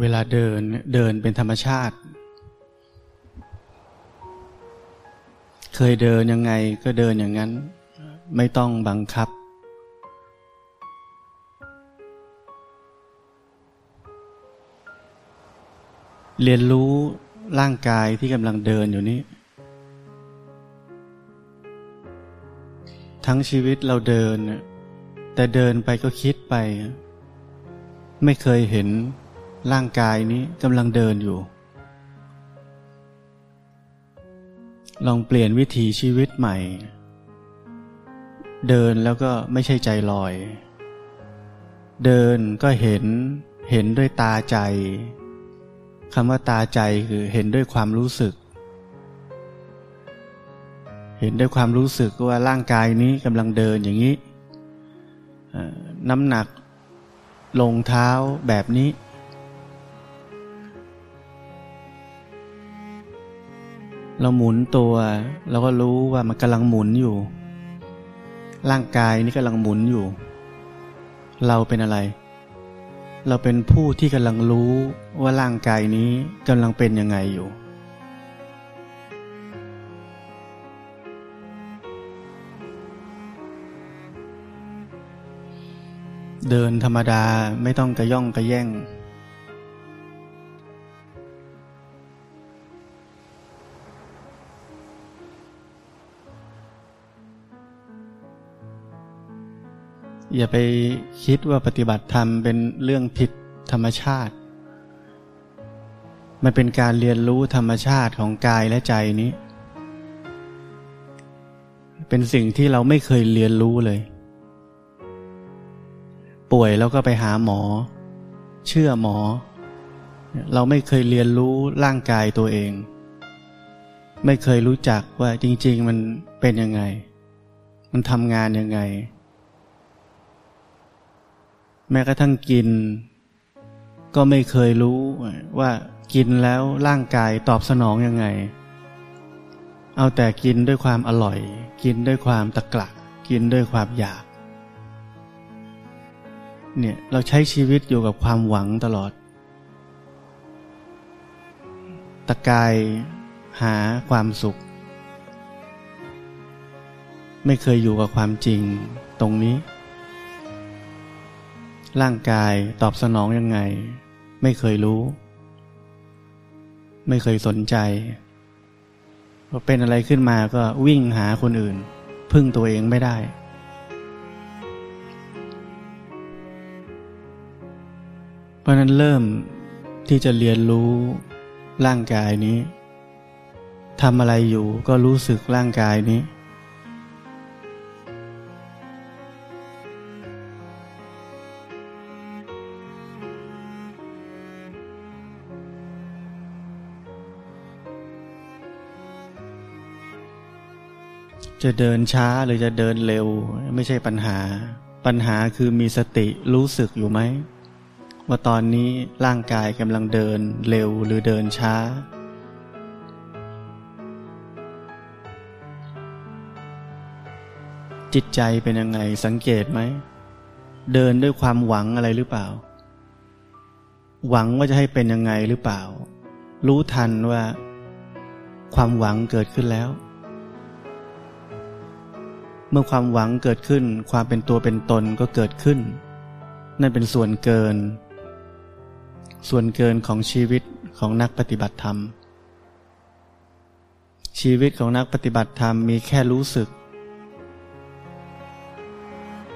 เวลาเดินเดินเป็นธรรมชาติ เคยเดินยังไงก็เดินอย่างนั้น ไม่ต้องบังคับ เรียนรู้ร่างกายที่กำลังเดินอยู่นี้ ทั้งชีวิตเราเดิน แต่เดินไปก็คิดไป ไม่เคยเห็น ร่างกายนี้กำลังเดินอยู่ ลองเปลี่ยนวิถีชีวิตใหม่ เดินแล้วก็ไม่ใช่ใจลอย เดินก็เห็นเห็นด้วยตาใจคำว่าตาใจคือเห็นด้วยความรู้สึก เห็นด้วยความรู้สึกว่าร่างกายนี้กำลังเดินอย่างนี้น้ำหนักลงเท้าแบบนี้ เราหมุนตัวเราก็รู้ว่ามันกำลังหมุนอยู่ ร่างกายนี้กำลังหมุนอยู่ เราเป็นอะไร เราเป็นผู้ที่กำลังรู้ว่าร่างกายนี้กำลังเป็นยังไงอยู่ เดินธรรมดาไม่ต้องกระย่องกระแย่ง อย่าไปคิดว่าปฏิบัติธรรมเป็นเรื่องผิดธรรมชาติ มันเป็นการเรียนรู้ธรรมชาติของกายและใจนี้ เป็นสิ่งที่เราไม่เคยเรียนรู้เลย ป่วยแล้วก็ไปหาหมอ เชื่อหมอ เราไม่เคยเรียนรู้ร่างกายตัวเอง ไม่เคยรู้จักว่าจริง ๆ มันเป็นยังไง มันทำงานยังไง แม้กระทั่งกิน ก็ไม่เคยรู้ว่ากินแล้วร่างกายตอบสนองยังไง เอาแต่กินด้วยความอร่อย กินด้วยความตะกละกินด้วยความอยาก เนี่ยเราใช้ชีวิตอยู่กับความหวังตลอด ตะกายหาความสุข ไม่เคยอยู่กับความจริงตรงนี้ ร่างกายตอบสนองยังไง ไม่เคยรู้ ไม่เคยสนใจพอเป็นอะไรขึ้นมาก็วิ่งหาคนอื่น พึ่งตัวเองไม่ได้ เพราะนั้นเริ่มที่จะเรียนรู้ร่างกายนี้ทำอะไรอยู่ก็รู้สึกร่างกายนี้ จะเดินช้าหรือจะเดินเร็ว ไม่ใช่ปัญหา ปัญหาคือมีสติรู้สึกอยู่ไหม ว่าตอนนี้ร่างกายกำลังเดินเร็วหรือเดินช้า จิตใจเป็นยังไงสังเกตไหม เดินด้วยความหวังอะไรหรือเปล่า หวังว่าจะให้เป็นยังไงหรือเปล่า รู้ทันว่า ความหวังเกิดขึ้นแล้ว เมื่อความหวังเกิดขึ้นความเป็นตัวเป็นตนก็เกิดขึ้น นั่นเป็นส่วนเกิน ส่วนเกินของชีวิตของนักปฏิบัติธรรม ชีวิตของนักปฏิบัติธรรมมีแค่รู้สึก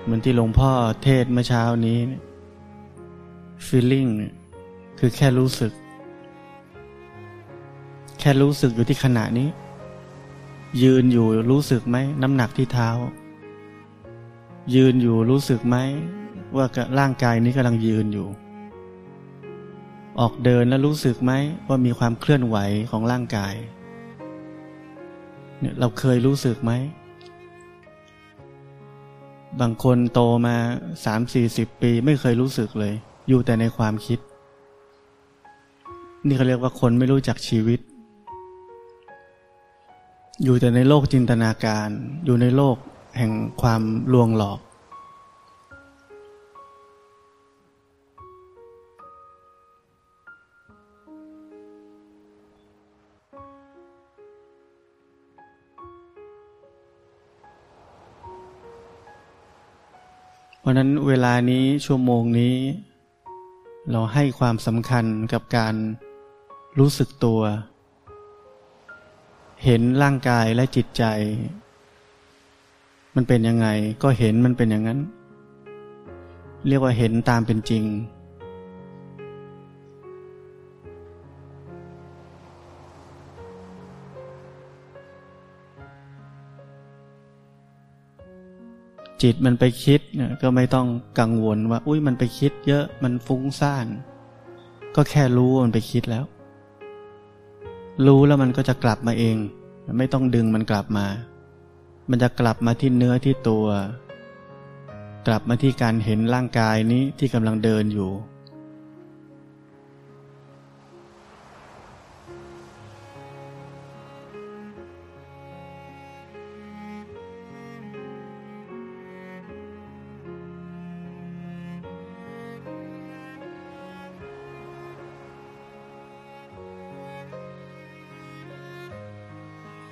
เหมือนที่หลวงพ่อเทศเมื่อเช้านี้ feeling คือแค่รู้สึก แค่รู้สึกอยู่ที่ขณะนี้ ยืนอยู่รู้สึกไหมน้ำหนักที่เท้า ยืนอยู่รู้สึกไหมว่าร่างกายนี้กำลังยืนอยู่ ออกเดินแล้วรู้สึกไหมว่ามีความเคลื่อนไหวของร่างกายเนี่ยเราเคยรู้สึกไหม บางคนโตมาสามสี่สิบปีไม่เคยรู้สึกเลย อยู่แต่ในความคิด นี่เขาเรียกว่าคนไม่รู้จักชีวิต อยู่แต่ในโลกจินตนาการ อยู่ในโลกแห่งความลวงหลอก เพราะนั้นเวลานี้ชั่วโมงนี้ เราให้ความสำคัญกับการรู้สึกตัว เห็นร่างกายและจิตใจ มันเป็นยังไง ก็เห็นมันเป็นอย่างนั้น เรียกว่าเห็นตามเป็นจริง จิตมันไปคิดก็ไม่ต้องกังวลว่า อุ้ยมันไปคิดเยอะมันฟุ้งซ่าน ก็แค่รู้มันไปคิดแล้ว รู้แล้วมันก็จะกลับมาเอง ไม่ต้องดึงมันกลับมา มันจะกลับมาที่เนื้อที่ตัว กลับมาที่การเห็นร่างกายนี้ที่กำลังเดินอยู่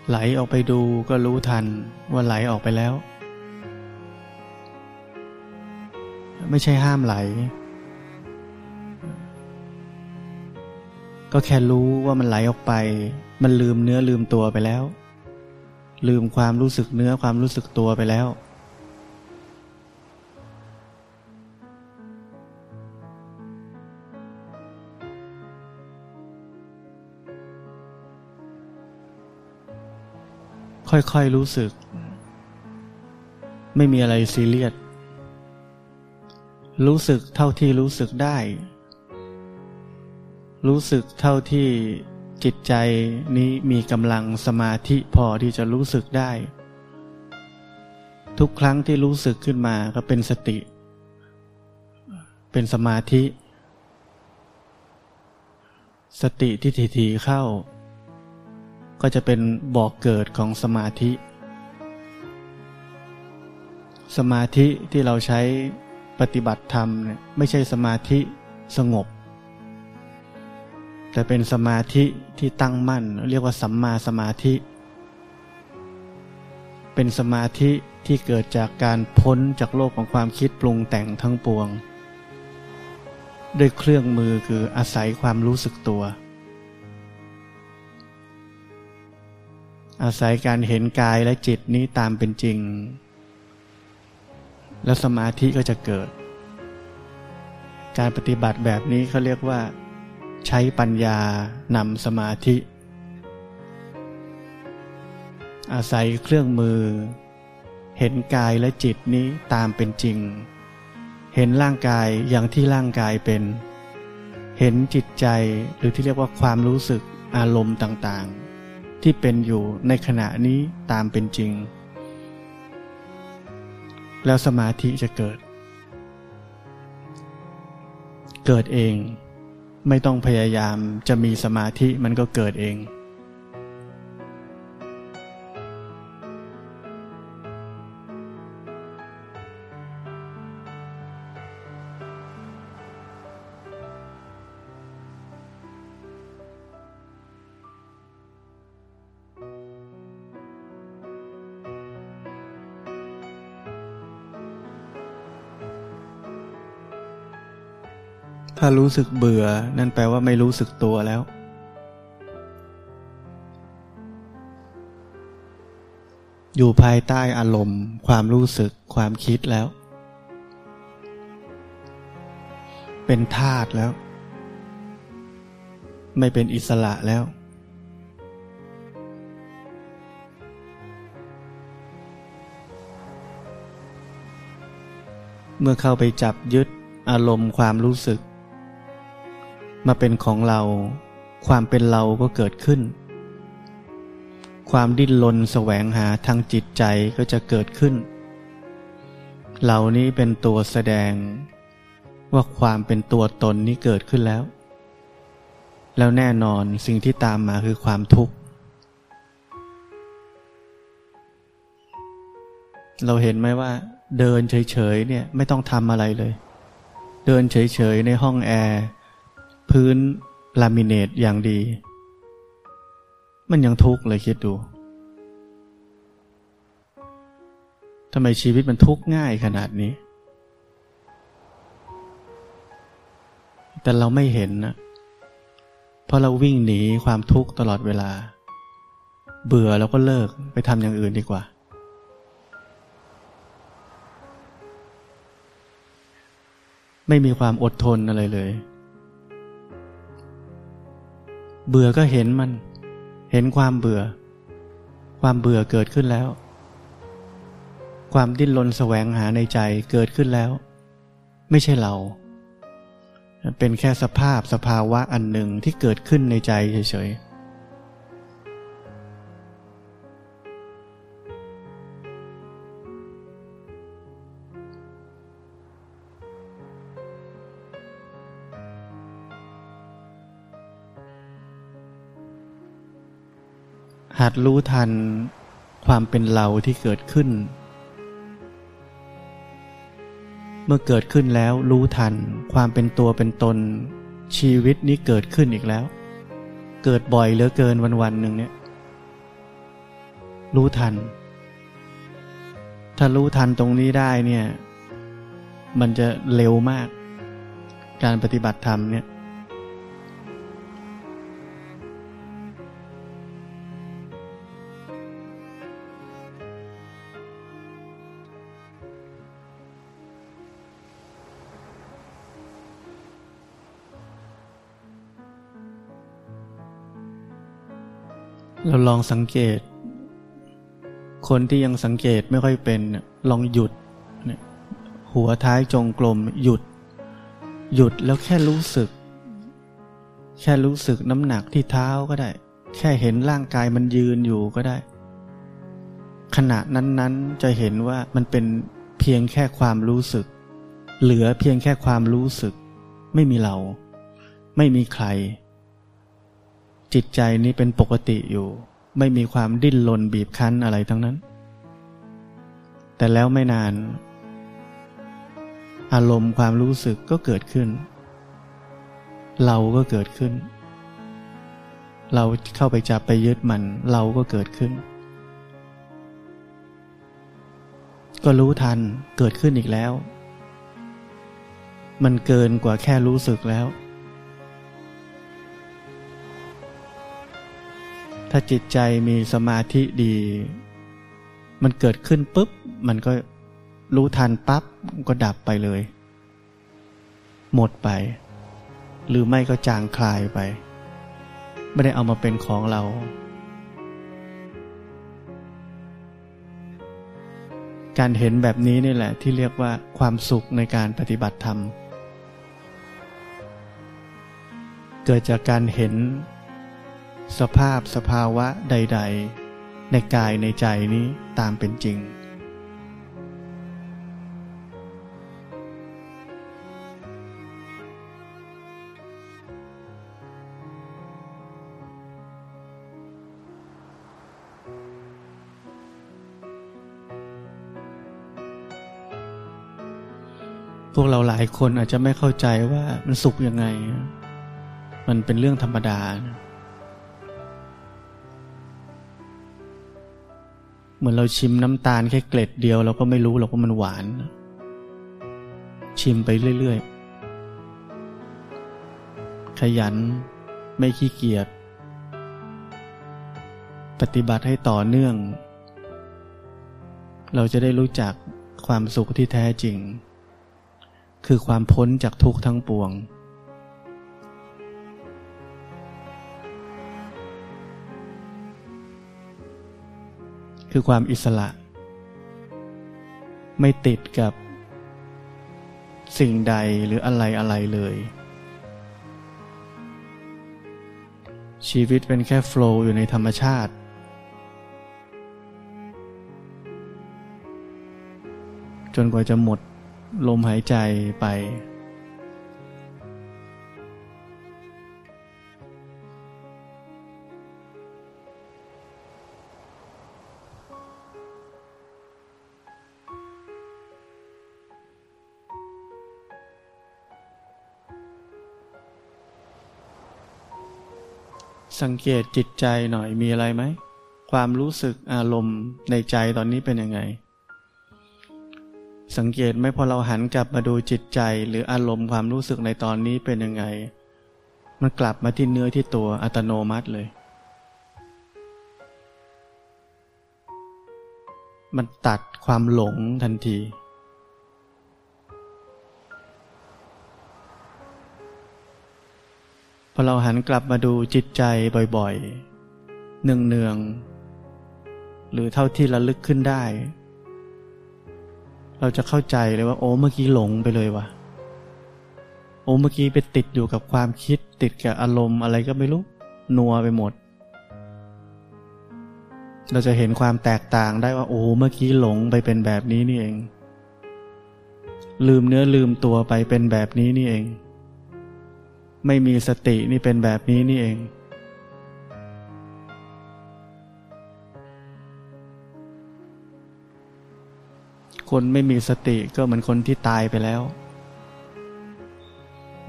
ไหลออกไปดูก็รู้ทันว่าไหลออกไปแล้ว ไม่ใช่ห้ามไหล ก็แค่รู้ว่ามันไหลออกไป มันลืมเนื้อลืมตัวไปแล้ว ลืมความรู้สึกเนื้อความรู้สึกตัวไปแล้ว ค่อยๆรู้สึก ไม่มีอะไรซีเรียสรู้สึกเท่าที่รู้สึกได้ รู้สึกเท่าที่จิตใจนี้มีกำลังสมาธิพอที่จะรู้สึกได้ ทุกครั้งที่รู้สึกขึ้นมาก็เป็นสติ เป็นสมาธิ สติที่ถี่ๆเข้า ก็จะเป็นบอกเกิดของสมาธิ สมาธิที่เราใช้ปฏิบัติธรรมเนี่ยไม่ใช่สมาธิสงบ แต่เป็นสมาธิที่ตั้งมั่น เรียกว่าสัมมาสมาธิ เป็นสมาธิที่เกิดจากการพ้นจากโลกของความคิดปรุงแต่งทั้งปวง ด้วยเครื่องมือคืออาศัยความรู้สึกตัว อาศัยการเห็นกายและจิตนี้ตามเป็นจริง แล้วสมาธิก็จะเกิด การปฏิบัติแบบนี้เขาเรียกว่า ใช้ปัญญานำสมาธิ อาศัยเครื่องมือ เห็นกายและจิตนี้ตามเป็นจริง เห็นร่างกายอย่างที่ร่างกายเป็น เห็นจิตใจหรือที่เรียกว่าความรู้สึกอารมณ์ต่างๆ ที่เป็นอยู่ในขณะนี้ตามเป็นจริง แล้วสมาธิจะเกิด เกิดเองไม่ต้องพยายามจะมีสมาธิมันก็เกิดเอง ถ้ารู้สึกเบื่อ นั่นแปลว่าไม่รู้สึกตัวแล้ว อยู่ภายใต้อารมณ์ ความรู้สึกความคิดแล้ว เป็นธาตุแล้ว ไม่เป็นอิสระแล้วเมื่อเข้าไปจับยึดอารมณ์ความรู้สึก มาเป็นของเรา ความเป็นเราก็เกิดขึ้น ความดิ้นรนแสวงหาทางจิตใจก็จะเกิดขึ้น เหล่านี้เป็นตัวแสดง ว่าความเป็นตัวตนนี้เกิดขึ้นแล้ว แล้วแน่นอนสิ่งที่ตามมาคือความทุกข์ เราเห็นไหมว่า เดินเฉยๆเนี่ยไม่ต้องทำอะไรเลย เดินเฉยๆในห้องแอร์ พื้นลามิเนตอย่างดี มันยังทุกข์เลยคิดดูทำไมชีวิตมันทุกข์ง่ายขนาดนี้ แต่เราไม่เห็นนะ เพราะเราวิ่งหนีความทุกข์ตลอดเวลา เบื่อเราก็เลิกไปทำอย่างอื่นดีกว่า ไม่มีความอดทนอะไรเลย เบื่อก็เห็นมัน เห็นความเบื่อ ความเบื่อเกิดขึ้นแล้ว ความดิ้นรนแสวงหาในใจเกิดขึ้นแล้ว ไม่ใช่เรา เป็นแค่สภาพสภาวะอันหนึ่งที่เกิดขึ้นในใจเฉยๆ หัดรู้ทันความเป็นเราที่เกิดขึ้น เมื่อเกิดขึ้นแล้วรู้ทันความเป็นตัวเป็นตน ชีวิตนี้เกิดขึ้นอีกแล้ว เกิดบ่อยเหลือเกินวันวันหนึ่งเนี่ยรู้ทัน ถ้ารู้ทันตรงนี้ได้เนี่ย มันจะเร็วมาก การปฏิบัติธรรมเนี่ย เราลองสังเกต คนที่ยังสังเกตไม่ค่อยเป็นลองหยุด หัวท้ายจงกลม หยุด หยุดแล้วแค่รู้สึก แค่รู้สึกน้ำหนักที่เท้าก็ได้ แค่เห็นร่างกายมันยืนอยู่ก็ได้ ขณะนั้นๆจะเห็นว่ามันเป็นเพียงแค่ความรู้สึก เหลือเพียงแค่ความรู้สึก ไม่มีเรา ไม่มีใคร จิตใจนี้เป็นปกติอยู่ ไม่มีความดิ้นรนบีบคั้นอะไรทั้งนั้น แต่แล้วไม่นาน อารมณ์ความรู้สึกก็เกิดขึ้น เราก็เกิดขึ้น เราเข้าไปจับไปยึดมัน เราก็เกิดขึ้น ก็รู้ทันเกิดขึ้นอีกแล้ว มันเกินกว่าแค่รู้สึกแล้ว ถ้าจิตใจมีสมาธิดี มันเกิดขึ้นปุ๊บ มันก็รู้ทันปั๊บก็ดับไปเลย หมดไป หรือไม่ก็จางคลายไป ไม่ได้เอามาเป็นของเรา การเห็นแบบนี้นี่แหละที่เรียกว่าความสุขในการปฏิบัติธรรม เกิดจากการเห็น สภาพสภาวะใด ๆ ในกายในใจนี้ตามเป็นจริง พวกเราหลายคนอาจจะไม่เข้าใจว่ามันสุขยังไง มันเป็นเรื่องธรรมดานะ เหมือนเราชิมน้ำตาลแค่เกล็ดเดียวเราก็ไม่รู้หรอกว่ามันหวาน ชิมไปเรื่อยๆ ขยัน ไม่ขี้เกียจ ปฏิบัติให้ต่อเนื่อง เราจะได้รู้จักความสุขที่แท้จริง คือความพ้นจากทุกข์ทั้งปวง คือความอิสระ ไม่ติดกับสิ่งใดหรืออะไรอะไรเลย ชีวิตเป็นแค่โฟล์อยู่ในธรรมชาติ จนกว่าจะหมดลมหายใจไป สังเกตจิตใจหน่อยมีอะไรไหม ความรู้สึกอารมณ์ในใจตอนนี้เป็นยังไง สังเกตไหมพอเราหันกลับมาดูจิตใจ หรืออารมณ์ความรู้สึกในตอนนี้เป็นยังไง มันกลับมาที่เนื้อที่ตัวอัตโนมัติเลย มันตัดความหลงทันที อเราหันกลับมาดูจิตใจบ่อยๆ เนืองๆ หรือเท่าที่ระลึกขึ้นได้ เราจะเข้าใจเลยว่า โอ้เมื่อกี้หลงไปเลยวะโอ้เมื่อกี้ไปติดอยู่กับความคิดติดกับอารมณ์อะไรก็ไม่รู้ นัวไปหมด เราจะเห็นความแตกต่างได้ว่า โอ้เมื่อกี้หลงไปเป็นแบบนี้นี่เอง ลืมเนื้อลืมตัวไปเป็นแบบนี้นี่เอง ไม่มีสตินี่เป็นแบบนี้นี่เอง คนไม่มีสติก็เหมือนคนที่ตายไปแล้ว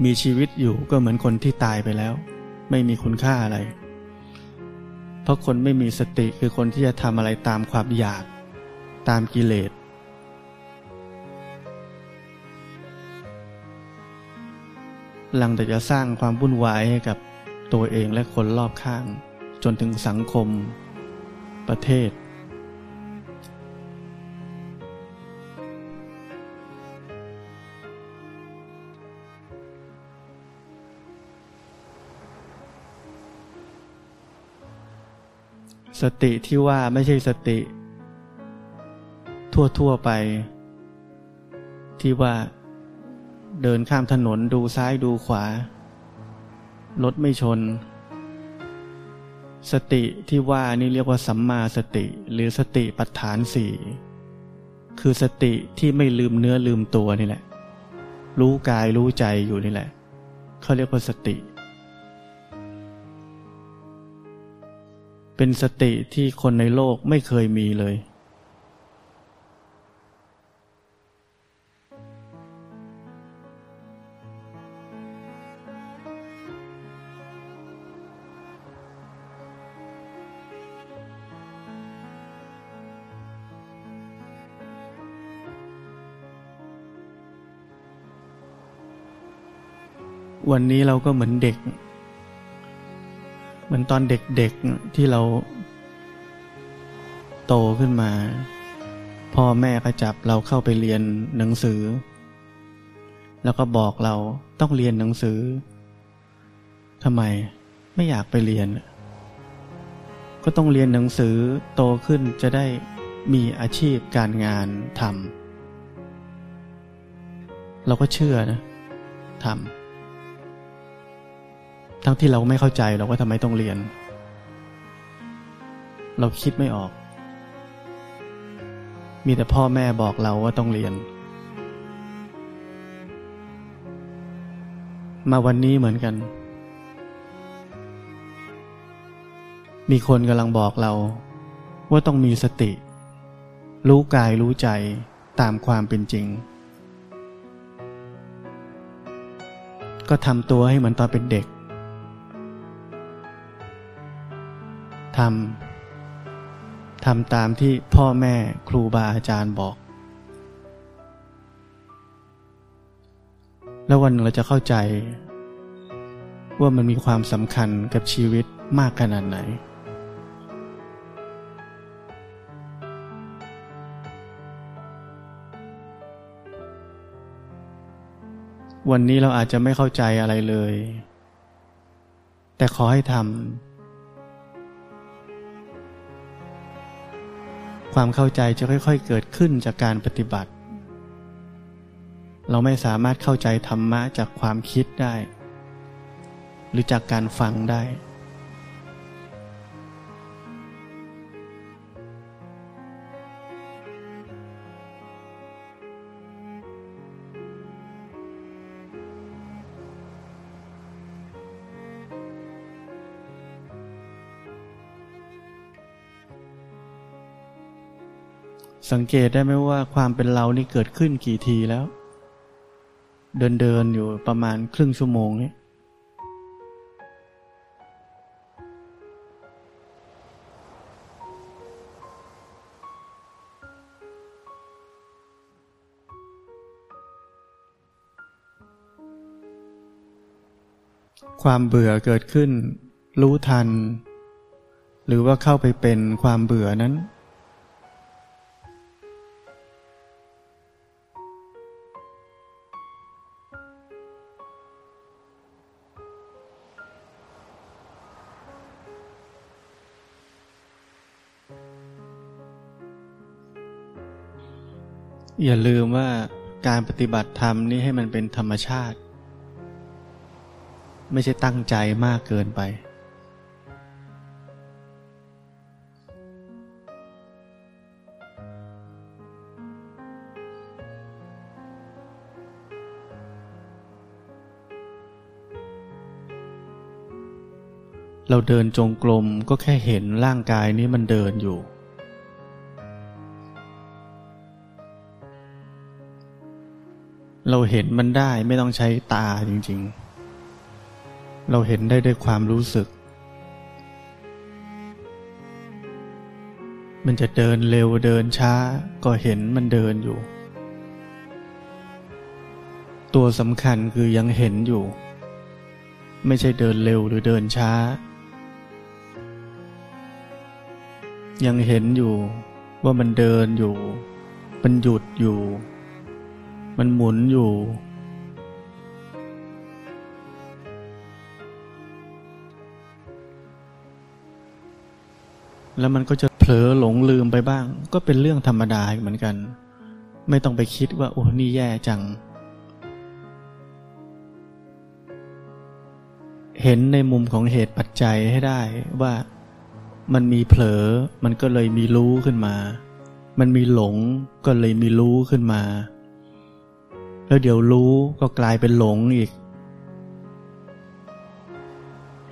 มีชีวิตอยู่ก็เหมือนคนที่ตายไปแล้ว ไม่มีคุณค่าอะไร เพราะคนไม่มีสติคือคนที่จะทำอะไรตามความอยาก ตามกิเลส ลังแต่จะสร้างความวุ่นวายให้กับตัวเองและคนรอบข้าง จนถึงสังคม ประเทศ สติที่ว่าไม่ใช่สติ ทั่ว ๆ ไป ที่ว่า เดินข้ามถนนดูซ้ายดูขวา รถไม่ชน สติที่ว่านี่เรียกว่าสัมมาสติ หรือสติปัฏฐานสี่คือสติที่ไม่ลืมเนื้อลืมตัวนี่แหละ รู้กายรู้ใจอยู่นี่แหละ เขาเรียกว่าสติ เป็นสติที่คนในโลกไม่เคยมีเลย วันนี้เราก็เหมือนเด็ก เหมือนตอนเด็กๆที่เราโตขึ้นมา พ่อแม่ก็จับเราเข้าไปเรียนหนังสือ แล้วก็บอกเราต้องเรียนหนังสือทำไมไม่อยากไปเรียน ก็ต้องเรียนหนังสือโตขึ้นจะได้มีอาชีพการงานทำเราก็เชื่อนะทำ ทั้งที่เราไม่เข้าใจเราก็ทำไมต้องเรียน เราคิดไม่ออก มีแต่พ่อแม่บอกเราว่าต้องเรียน มาวันนี้เหมือนกัน มีคนกำลังบอกเรา ว่าต้องมีสติ รู้กายรู้ใจตามความเป็นจริง ก็ทำตัวให้เหมือนตอนเป็นเด็ก ทำทำตามที่พ่อแม่ครูบาอาจารย์บอก แล้ววันเราจะเข้าใจ ว่ามันมีความสำคัญกับชีวิตมากขนาดไหน วันนี้เราอาจจะไม่เข้าใจอะไรเลย แต่ขอให้ทำ ความเข้าใจจะค่อยๆเกิดขึ้นจากการปฏิบัติ เราไม่สามารถเข้าใจธรรมะจากความคิดได้ หรือจากการฟังได้ สังเกตได้ไหมว่าความเป็นเรานี่เกิดขึ้นกี่ทีแล้ว เดินเดินอยู่ประมาณครึ่งชั่วโมงเนี่ยความเบื่อเกิดขึ้น รู้ทัน หรือว่าเข้าไปเป็นความเบื่อนั้น อย่าลืมว่าการปฏิบัติธรรมนี่ให้มันเป็นธรรมชาติ ไม่ใช่ตั้งใจมากเกินไป เราเดินจงกรมก็แค่เห็นร่างกายนี้มันเดินอยู่ เราเห็นมันได้ไม่ต้องใช้ตาจริง ๆ เราเห็นได้ด้วยความรู้สึก มันจะเดินเร็วเดินช้า ก็เห็นมันเดินอยู่ ตัวสำคัญคือยังเห็นอยู่ ไม่ใช่เดินเร็วหรือเดินช้า ยังเห็นอยู่ว่ามันเดินอยู่ มันหยุดอยู่ มันหมุนอยู่ แล้วมันก็จะเผลอหลงลืมไปบ้าง ก็เป็นเรื่องธรรมดาเหมือนกัน ไม่ต้องไปคิดว่า โอ้นี่แย่จัง เห็นในมุมของเหตุปัจจัยให้ได้ว่ามันมีเผลอ มันก็เลยมีรู้ขึ้นมา มันมีหลงก็เลยมีรู้ขึ้นมา แล้วเดี๋ยวรู้ก็กลายเป็นหลงอีก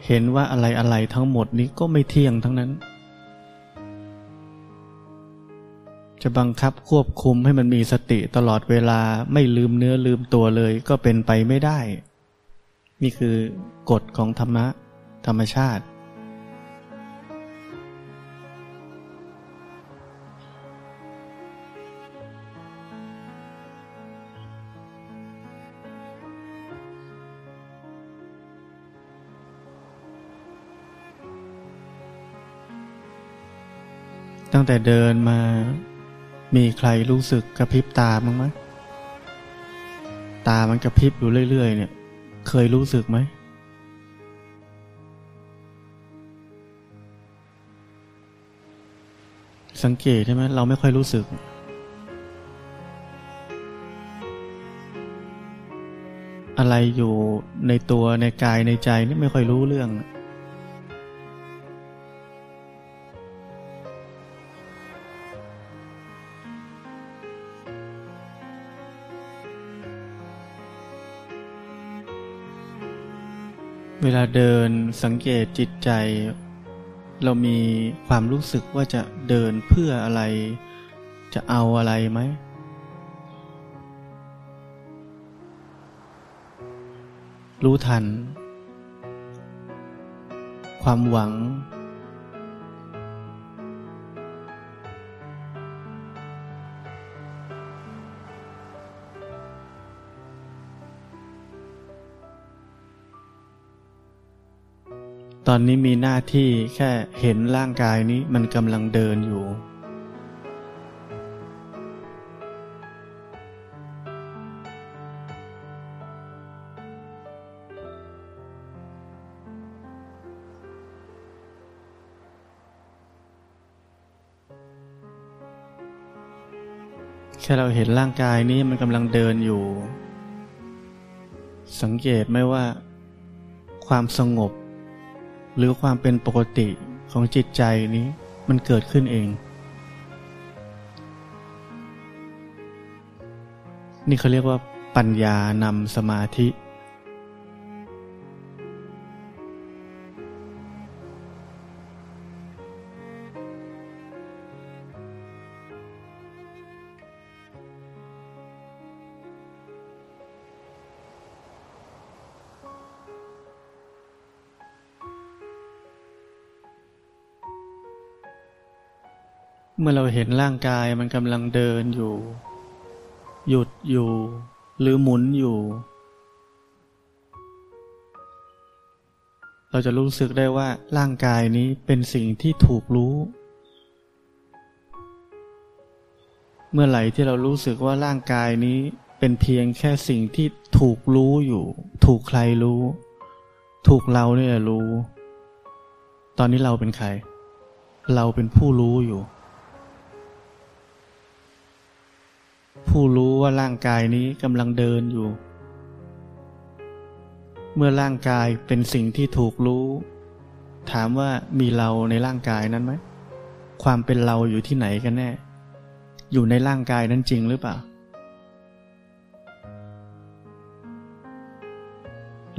เห็นว่าอะไรอะไรทั้งหมดนี้ก็ไม่เที่ยงทั้งนั้น จะบังคับควบคุมให้มันมีสติตลอดเวลาไม่ลืมเนื้อลืมตัวเลยก็เป็นไปไม่ได้ นี่คือกฎของธรรมะธรรมชาติ ตั้งแต่เดินมา มีใครรู้สึกกระพริบตาบ้างไหมตามันกระพริบอยู่เรื่อยๆ เนี่ย เคยรู้สึกไหม สังเกตใช่ไหมเราไม่ค่อยรู้สึก อะไรอยู่ในตัวในกายในใจนี่ไม่ค่อยรู้เรื่องาเดินสังเกตจิตใจ เรามีความรู้สึกว่าจะเดินเพื่ออะไร จะเอาอะไรไหม รู้ทัน ความหวัง อนนี้มีหน้าที่แค่เห็นร่างกายนี้มันกำลังเดินอยู่ แค่เราเห็นร่างกายนี้มันกำลังเดินอยู่ สังเกตไหมว่า ความสงบ หรือความเป็นปกติของจิตใจนี้มันเกิดขึ้นเอง นี่เขาเรียกว่าปัญญานำสมาธิ เมื่อเราเห็นร่างกายมันกำลังเดินอยู่ หยุดอยู่ หรือหมุนอยู่ เราจะรู้สึกได้ว่าร่างกายนี้เป็นสิ่งที่ถูกรู้ เมื่อไหร่ที่เรารู้สึกว่าร่างกายนี้เป็นเพียงแค่สิ่งที่ถูกรู้อยู่ ถูกใครรู้ ถูกเราเนี่ยรู้ ตอนนี้เราเป็นใคร เราเป็นผู้รู้อยู่ ผู้รู้ว่าร่างกายนี้กำลังเดินอยู่ เมื่อร่างกายเป็นสิ่งที่ถูกรู้ ถามว่ามีเราในร่างกายนั้นไหม ความเป็นเราอยู่ที่ไหนกันแน่ อยู่ในร่างกายนั้นจริงหรือเปล่า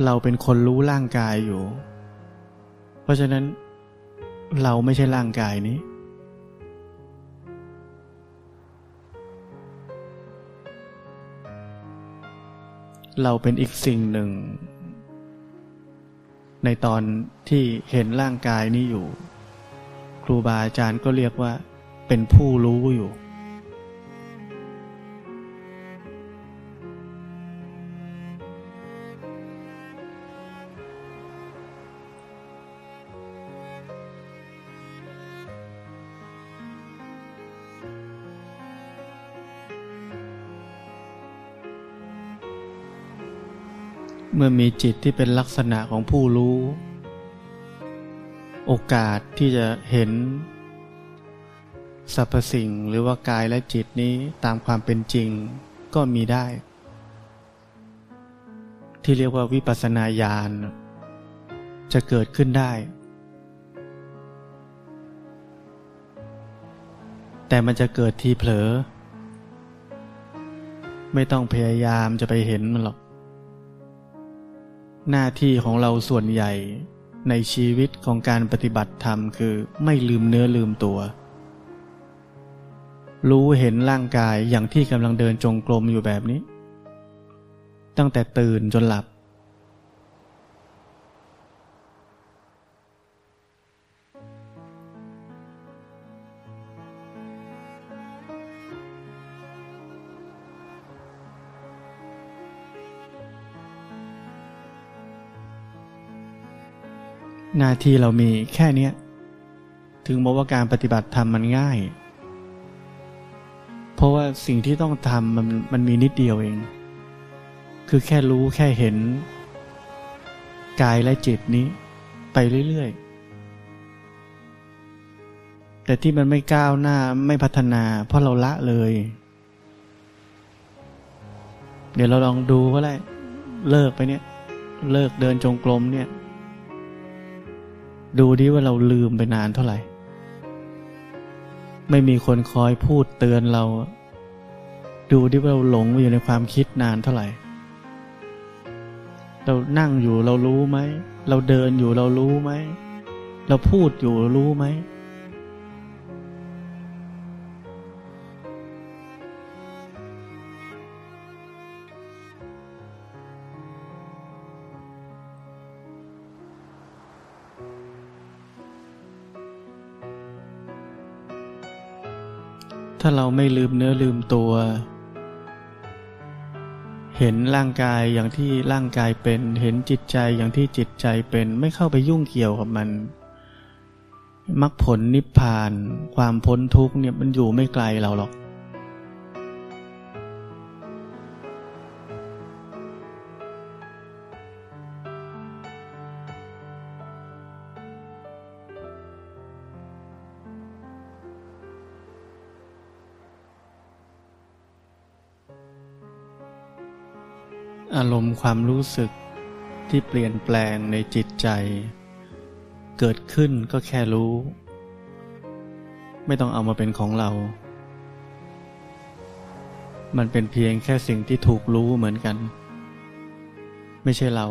เราเป็นคนรู้ร่างกายอยู่ เพราะฉะนั้น เราไม่ใช่ร่างกายนี้ เราเป็นอีกสิ่งหนึ่ง ในตอนที่เห็นร่างกายนี้อยู่ ครูบาอาจารย์ก็เรียกว่าเป็นผู้รู้อยู่ มื่อมีจิตที่เป็นลักษณะของผู้รู้ โอกาสที่จะเห็นสรรพสิ่งหรือว่ากายและจิตนี้ตามความเป็นจริงก็มีได้ ที่เรียกว่าวิปัสสนาญาณจะเกิดขึ้นได้ แต่มันจะเกิดทีเผลอ ไม่ต้องพยายามจะไปเห็นมันหรอก หน้าที่ของเราส่วนใหญ่ ในชีวิตของการปฏิบัติธรรมคือไม่ลืมเนื้อลืมตัว รู้เห็นร่างกายอย่างที่กำลังเดินจงกรมอยู่แบบนี้ ตั้งแต่ตื่นจนหลับ หน้าที่เรามีแค่เนี้ยถึงบอกว่าการปฏิบัติธรรมมันง่าย เพราะว่าสิ่งที่ต้องทำมันมันมีนิดเดียวเอง คือแค่รู้แค่เห็น กายและจิตนี้ ไปเรื่อยๆ แต่ที่มันไม่ก้าวหน้าไม่พัฒนา เพราะเราละเลย เดี๋ยวเราลองดูก็ได้เลิกไปเนี่ย เลิกเดินจงกรมเนี่ย ดูดิว่าเราลืมไปนานเท่าไหร่ ไม่มีคนคอยพูดเตือนเรา ดูดิว่าเราหลงอยู่ในความคิดนานเท่าไหร่ เรานั่งอยู่เรารู้ไหม เราเดินอยู่เรารู้ไหม เราพูดอยู่รู้ไหม ถ้าเราไม่ลืมเนื้อลืมตัว เห็นร่างกายอย่างที่ร่างกายเป็น เห็นจิตใจอย่างที่จิตใจเป็น ไม่เข้าไปยุ่งเกี่ยวกับมันมรรคผลนิพพาน ความพ้นทุกข์เนี่ยมันอยู่ไม่ไกลเราหรอก ความรู้สึกที่เปลี่ยนแปลงในจิตใจ เกิดขึ้นก็แค่รู้ ไม่ต้องเอามาเป็นของเรา มันเป็นเพียงแค่สิ่งที่ถูกรู้เหมือนกัน ไม่ใช่เรา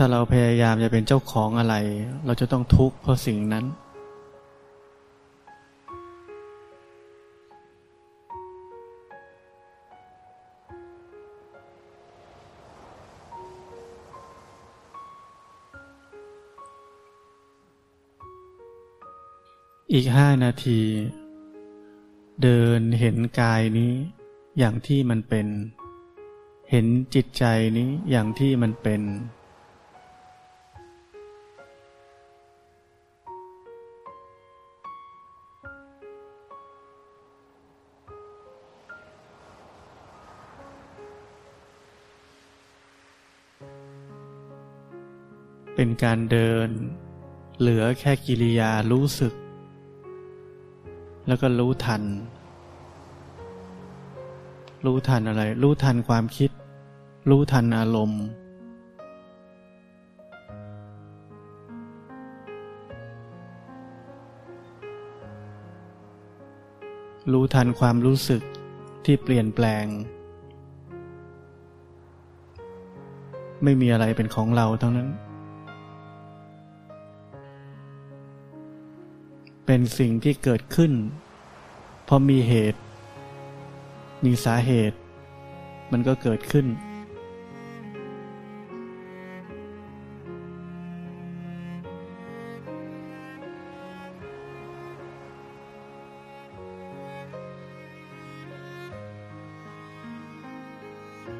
ถ้าเราพยายามจะเป็นเจ้าของอะไร เราจะต้องทุกข์เพราะสิ่งนั้น อีกห้านาที เดินเห็นกายนี้ อย่างที่มันเป็น เห็นจิตใจนี้อย่างที่มันเป็น เป็นการเดิน เหลือแค่กิริยารู้สึก แล้วก็รู้ทัน รู้ทันอะไร รู้ทันความคิด รู้ทันอารมณ์ รู้ทันความรู้สึกที่เปลี่ยนแปลงไม่มีอะไรเป็นของเราทั้งนั้น เป็นสิ่งที่เกิดขึ้นเพราะมีเหตุ มีสาเหตุ มันก็เกิดขึ้น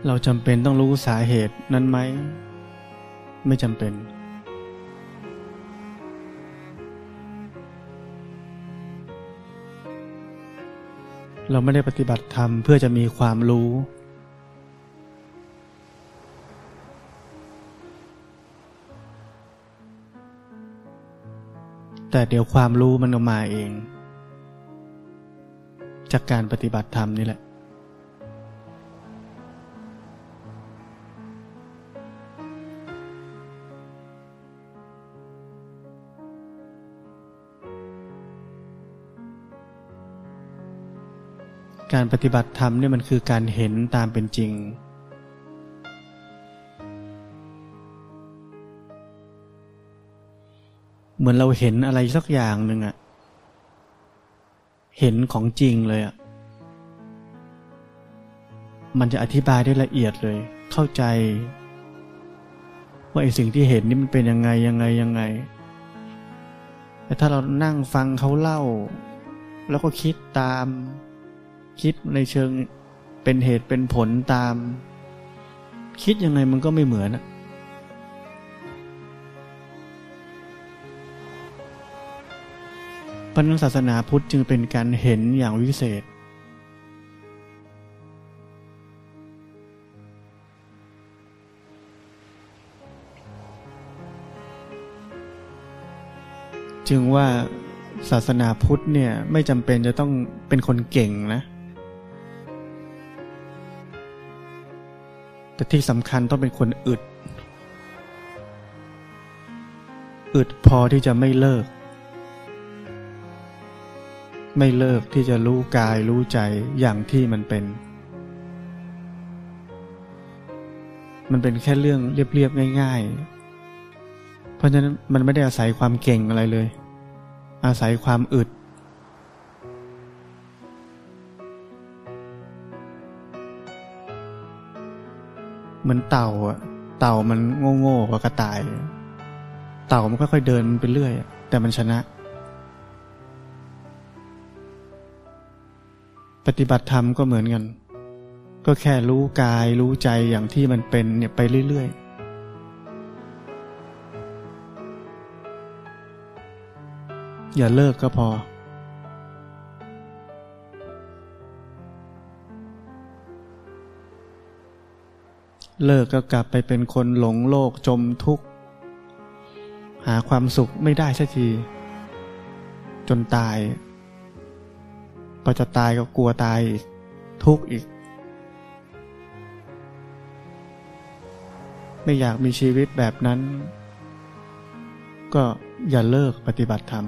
เราจำเป็นต้องรู้สาเหตุนั้นไหม ไม่จำเป็น เราไม่ได้ปฏิบัติธรรมเพื่อจะมีความรู้ แต่เดี๋ยวความรู้มันก็มาเอง จากการปฏิบัติธรรมนี่แหละ การปฏิบัติธรรมเนี่ยมันคือการเห็นตามเป็นจริง เหมือนเราเห็นอะไรสักอย่างหนึ่งอะเห็นของจริงเลยอะมันจะอธิบายได้ละเอียดเลย เข้าใจ ว่าไอ้สิ่งที่เห็นนี่มันเป็นยังไงยังไงยังไง แต่ถ้าเรานั่งฟังเขาเล่า แล้วก็คิดตาม คิดในเชิงเป็นเหตุเป็นผลตาม คิดยังไงมันก็ไม่เหมือนอะพันศาสนาพุทธจึงเป็นการเห็นอย่างวิเศษ จึงว่าศาสนาพุทธเนี่ยไม่จำเป็นจะต้องเป็นคนเก่งนะ แต่ที่สำคัญต้องเป็นคนอึด อึดพอที่จะไม่เลิก ไม่เลิกที่จะรู้กายรู้ใจอย่างที่มันเป็น มันเป็นแค่เรื่องเรียบๆง่าย ๆ เพราะฉะนั้นมันไม่ได้อาศัยความเก่งอะไรเลย อาศัยความอึด เหมือนเต่าอะ เต่ามันโง่โง่กว่ากระต่าย เต่ามันค่อยๆเดินไปเรื่อยแต่มันชนะ ปฏิบัติธรรมก็เหมือนกัน ก็แค่รู้กายรู้ใจอย่างที่มันเป็นเนี่ยไปเรื่อยๆอย่าเลิกก็พอ เลิกก็กลับไปเป็นคนหลงโลกจมทุกข์ หาความสุขไม่ได้สักที จนตายพอจะตายก็กลัวตายอีกทุกข์อีก ไม่อยากมีชีวิตแบบนั้น ก็อย่าเลิกปฏิบัติธรรม